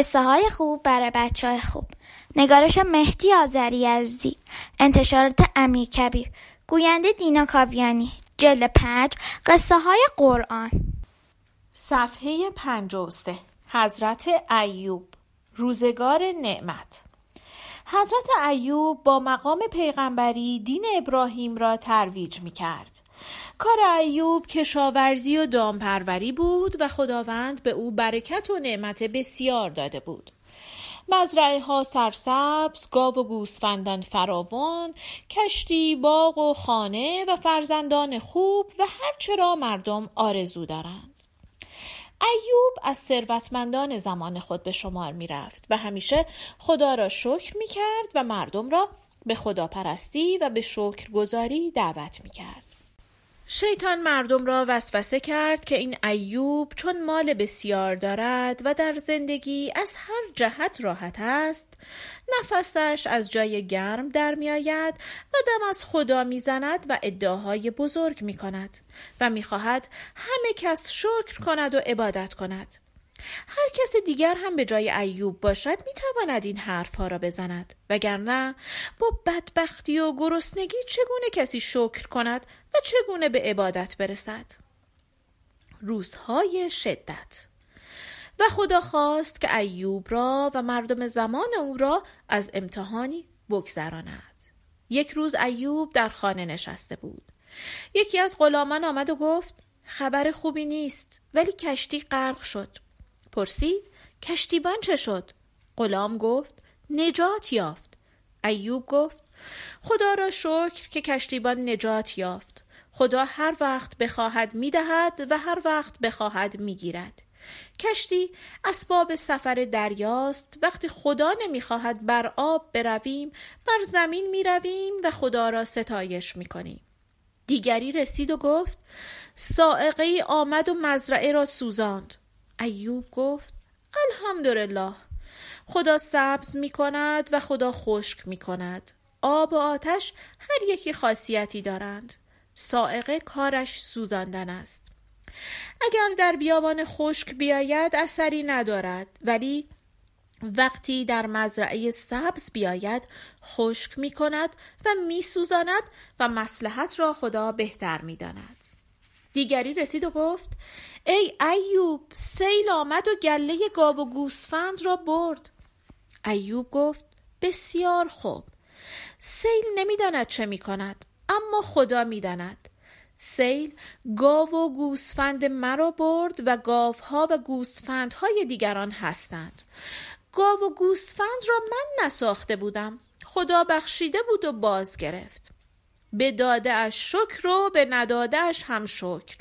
قصه های خوب برای بچه های خوب. نگارش مهدی آذری یزدی انتشارات امیر کبیر. گوینده دینا کاویانی. جلد پنج قصه های قرآن. صفحه سه. حضرت ایوب. روزگار نعمت. حضرت ایوب با مقام پیغمبری دین ابراهیم را ترویج می کرد. کار ایوب کشاورزی و دامپروری بود و خداوند به او برکت و نعمت بسیار داده بود. مزرعه ها سرسبز، گاو و گوسفندان فراوان، کشتی، باغ و خانه و فرزندان خوب و هرچه را مردم آرزو دارند. ایوب از ثروتمندان زمان خود به شمار می رفت و همیشه خدا را شکر می کرد و مردم را به خدا پرستی و به شکر گذاری دعوت می کرد. شیطان مردم را وسوسه کرد که این ایوب چون مال بسیار دارد و در زندگی از هر جهت راحت است نفسش از جای گرم در می آید و دم از خدا می زند و ادعاهای بزرگ می کند و می خواهد همه کس شکر کند و عبادت کند. هر کس دیگر هم به جای ایوب باشد می تواند این حرفها را بزند. وگرنه با بدبختی و گرسنگی چگونه کسی شکر کند و چگونه به عبادت برسد؟ روزهای شدت. و خدا خواست که ایوب را و مردم زمان او را از امتحانی بگذراند. یک روز ایوب در خانه نشسته بود. یکی از غلامان آمد و گفت خبر خوبی نیست ولی کشتی غرق شد. پرسید کشتیبان چه شد؟ غلام گفت نجات یافت. ایوب گفت خدا را شکر که کشتیبان نجات یافت. خدا هر وقت بخواهد می‌دهد و هر وقت بخواهد می‌گیرد. کشتی اسباب سفر دریاست. وقتی خدا نمی‌خواهد بر آب برویم بر زمین می‌رویم و خدا را ستایش می‌کنیم. دیگری رسید و گفت سائقه آمد و مزرعه را سوزاند. ایوب گفت الحمدلله. خدا سبز می کند و خدا خشک می کند آب و آتش هر یکی خاصیتی دارند. سائقه کارش سوزاندن است. اگر در بیابان خشک بیاید اثری ندارد. ولی وقتی در مزرعه سبز بیاید خشک می کند و می سوزاند و مسلحت را خدا بهتر می داند. دیگری رسید و گفت ای ایوب سیل آمد و گله گاو و گوسفند را برد. ایوب گفت بسیار خوب. سیل نمی‌داند چه می کند اما خدا می‌داند. سیل گاو و گوسفند مرا برد و گاوها و گوسفندهای دیگران هستند. گاو و گوسفند را من نساخته بودم. خدا بخشیده بود و باز گرفت به داده اش شکر و به نداده اش هم شکر.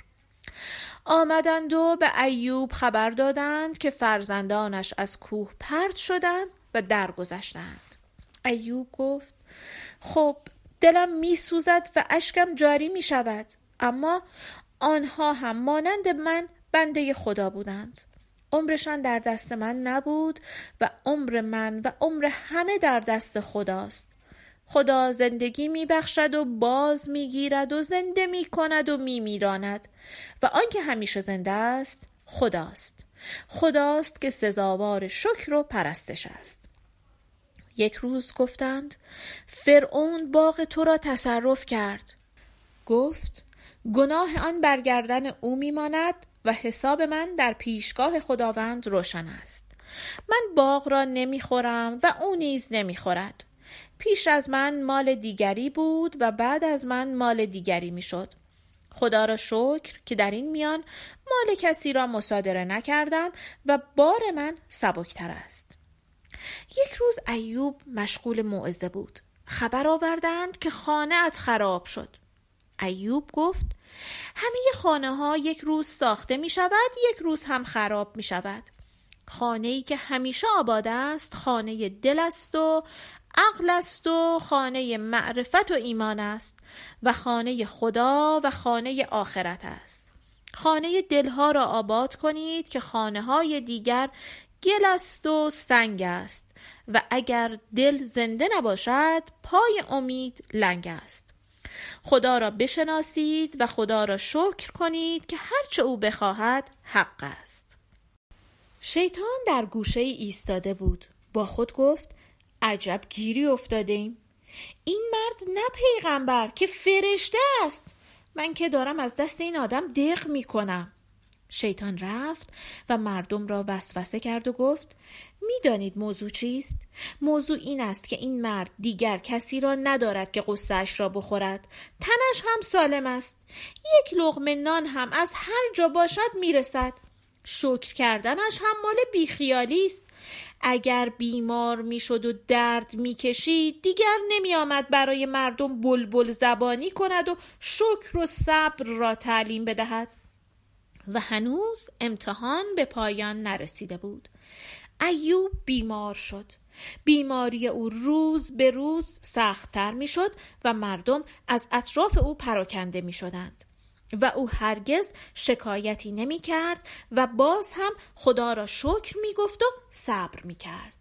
آمدند و به ایوب خبر دادند که فرزندانش از کوه پرت شدند و درگذشتند. ایوب گفت خب دلم می سوزد و اشکم جاری می شود اما آنها هم مانند من بنده خدا بودند. عمرشان در دست من نبود و عمر من و عمر همه در دست خداست. خدا زندگی می بخشد و باز می گیرد و زنده می کند و می میراند و آنکه همیشه زنده است خداست. خداست که سزاوار شکر و پرستش است. یک روز گفتند فرعون باغ تو را تصرف کرد. گفت گناه آن برگردن او میماند و حساب من در پیشگاه خداوند روشن است. من باغ را نمی‌خورم و او نیز نمی‌خورد. پیش از من مال دیگری بود و بعد از من مال دیگری می‌شد. خدا را شکر که در این میان مال کسی را مصادره نکردم و بار من سبکتر است. یک روز ایوب مشغول موعظه بود. خبر آوردند که خانه ات خراب شد. ایوب گفت همه خانه ها یک روز ساخته می شود یک روز هم خراب می شود. خانه ای که همیشه آباد است خانه دل است و عقل است و خانه معرفت و ایمان است و خانه خدا و خانه آخرت است. خانه دلها را آباد کنید که خانه های دیگر گل است و سنگ است و اگر دل زنده نباشد پای امید لنگ است. خدا را بشناسید و خدا را شکر کنید که هرچه او بخواهد حق است. شیطان در گوشه ایستاده بود. با خود گفت عجب گیری افتاده ایم. این مرد نه پیغمبر که فرشته است. من که دارم از دست این آدم دق می کنم شیطان رفت و مردم را وسوسه کرد و گفت می‌دانید موضوع چیست؟ موضوع این است که این مرد دیگر کسی را ندارد که قصهش را بخورد. تنش هم سالم است. یک لغمه نان هم از هر جا باشد می‌رسد. شکر کردنش هم مال بیخیالی است. اگر بیمار می‌شد و درد می‌کشید دیگر نمیآمد برای مردم بلبل زبانی کند و شکر و صبر را تعلیم بدهد. و هنوز امتحان به پایان نرسیده بود. ایوب بیمار شد. بیماری او روز به روز سختتر می‌شد و مردم از اطراف او پراکنده می شدند. و او هرگز شکایتی نمی کرد و باز هم خدا را شکر می گفت و صبر می کرد.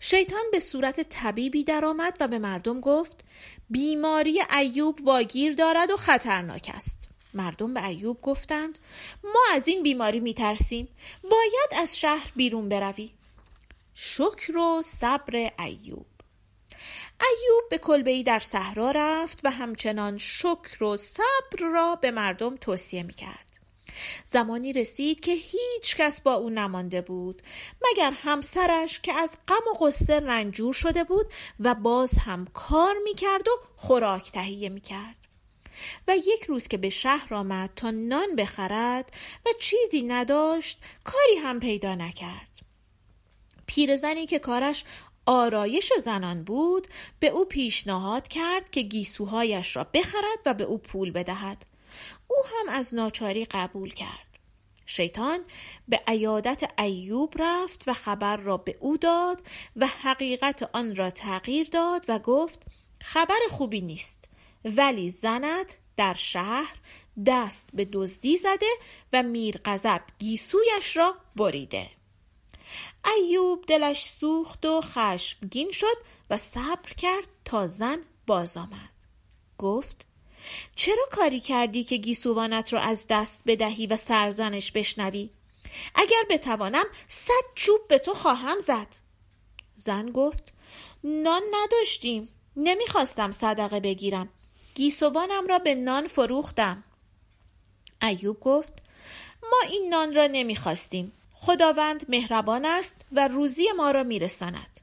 شیطان به صورت طبیبی درآمد و به مردم گفت بیماری ایوب واگیر دارد و خطرناک است. مردم به ایوب گفتند ما از این بیماری می ترسیم. باید از شهر بیرون بروی. شکر و صبر ایوب ایوب به کلبه در صحرا رفت و همچنان شکر و صبر را به مردم توصیه می کرد. زمانی رسید که هیچ کس با او نمانده بود مگر همسرش که از غم و غصه رنجور شده بود و باز هم کار می کرد و خوراک تهیه می کرد. و یک روز که به شهر آمد تا نان بخرد و چیزی نداشت کاری هم پیدا نکرد پیرزنی که کارش آرایش زنان بود به او پیشنهاد کرد که گیسوهایش را بخرد و به او پول بدهد. او هم از ناچاری قبول کرد. شیطان به عیادت ایوب رفت و خبر را به او داد و حقیقت آن را تغییر داد و گفت خبر خوبی نیست ولی زنت در شهر دست به دزدی زده و میر گیسویش را بریده. ایوب دلش سوخت و خشمگین شد و صبر کرد تا زن باز آمد. گفت چرا کاری کردی که گیسوانت را از دست بدهی و سرزنش بشنوی؟ اگر بتوانم صد چوب به تو خواهم زد. زن گفت نان نداشتیم نمی‌خواستم صدقه بگیرم. گیسوانم را به نان فروختم. ایوب گفت ما این نان را نمی‌خواستیم. خداوند مهربان است و روزی ما را میرساند.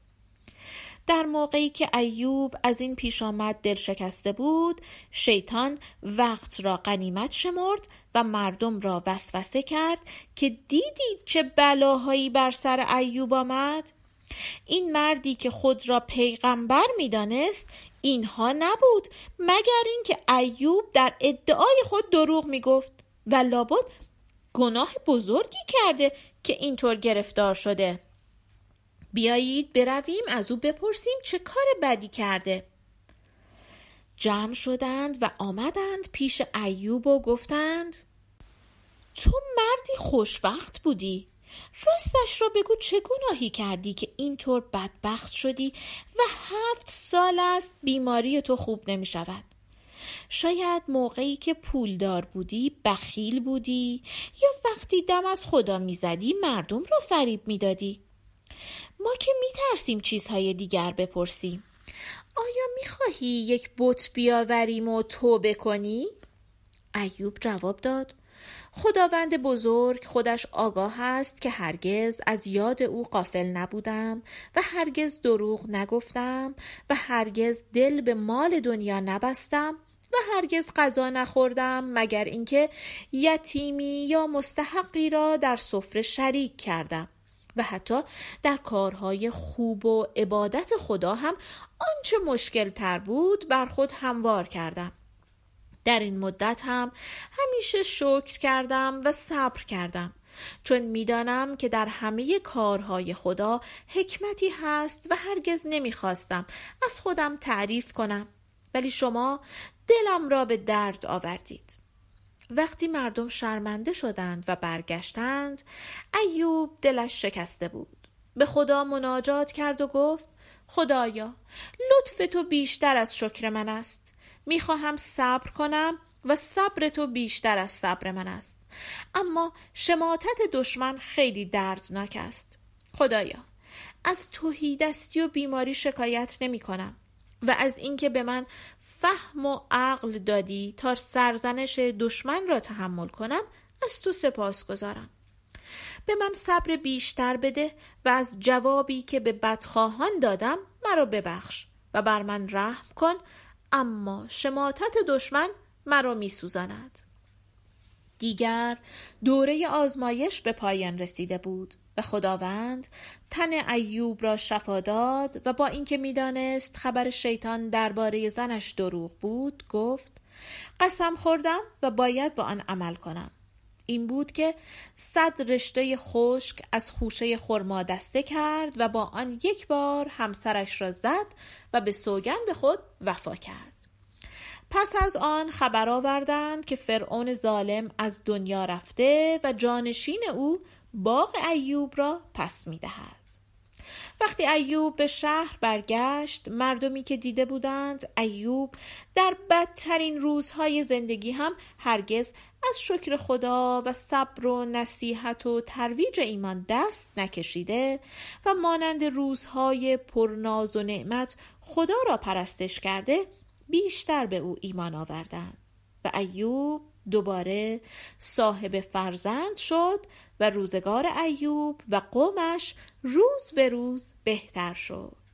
در موقعی که ایوب از این پیش آمد دل شکسته بود شیطان وقت را غنیمت شمرد و مردم را وسوسه کرد که دیدید چه بلاهایی بر سر ایوب آمد؟ این مردی که خود را پیغمبر می‌دانست اینها نبود مگر اینکه ایوب در ادعای خود دروغ می‌گفت و لابد گناه بزرگی کرده که اینطور گرفتار شده. بیایید برویم از او بپرسیم چه کار بدی کرده. جمع شدند و آمدند پیش ایوب و گفتند تو مردی خوشبخت بودی. راستش را بگو چه گناهی کردی که اینطور بدبخت شدی و هفت سال است بیماری تو خوب نمی شود شاید موقعی که پولدار بودی بخیل بودی یا وقتی دم از خدا می‌زدی مردم را فریب می‌دادی؟ ما که میترسیم چیزهای دیگر بپرسیم. آیا می‌خواهی یک بت بیاوریم و توبه کنی؟ ایوب جواب داد. خداوند بزرگ خودش آگاه است که هرگز از یاد او قافل نبودم و هرگز دروغ نگفتم و هرگز دل به مال دنیا نبستم و هرگز غذا نخوردم مگر اینکه یتیمی یا مستحقی را در سفره شریک کردم و حتی در کارهای خوب و عبادت خدا هم آنچه مشکل تر بود بر خود هموار کردم. در این مدت هم همیشه شکر کردم و صبر کردم چون می‌دانم که در همه کارهای خدا حکمتی هست و هرگز نمی‌خواستم از خودم تعریف کنم. ولی شما دلم را به درد آوردید. وقتی مردم شرمنده شدند و برگشتند ایوب دلش شکسته بود. به خدا مناجات کرد و گفت خدایا لطف تو بیشتر از شکر من است. می‌خواهم صبر کنم و صبر تو بیشتر از صبر من است. اما شماتت دشمن خیلی دردناک است. خدایا از توهیدستی و بیماری شکایت نمی کنم و از اینکه به من فهم و عقل دادی تا سرزنش دشمن را تحمل کنم از تو سپاس گذارم. به من صبر بیشتر بده و از جوابی که به بدخواهان دادم مرا ببخش و بر من رحم کن اما شماتت دشمن مرا میسوزاند. دیگر دوره آزمایش به پایان رسیده بود. و خداوند تن ایوب را شفا داد و با اینکه می‌دانست خبر شیطان درباره زنش دروغ بود گفت قسم خوردم و باید با آن عمل کنم. این بود که صد رشته خشک از خوشه خرما دسته کرد و با آن یک بار همسرش را زد و به سوگند خود وفا کرد. پس از آن خبر آوردند که فرعون ظالم از دنیا رفته و جانشین او باغ ایوب را پس می دهد. وقتی ایوب به شهر برگشت مردمی که دیده بودند ایوب در بدترین روزهای زندگی هم هرگز از شکر خدا و صبر و نصیحت و ترویج ایمان دست نکشیده و مانند روزهای پرناز و نعمت خدا را پرستش کرده بیشتر به او ایمان آوردند و ایوب دوباره صاحب فرزند شد و روزگار ایوب و قومش روز به روز بهتر شد.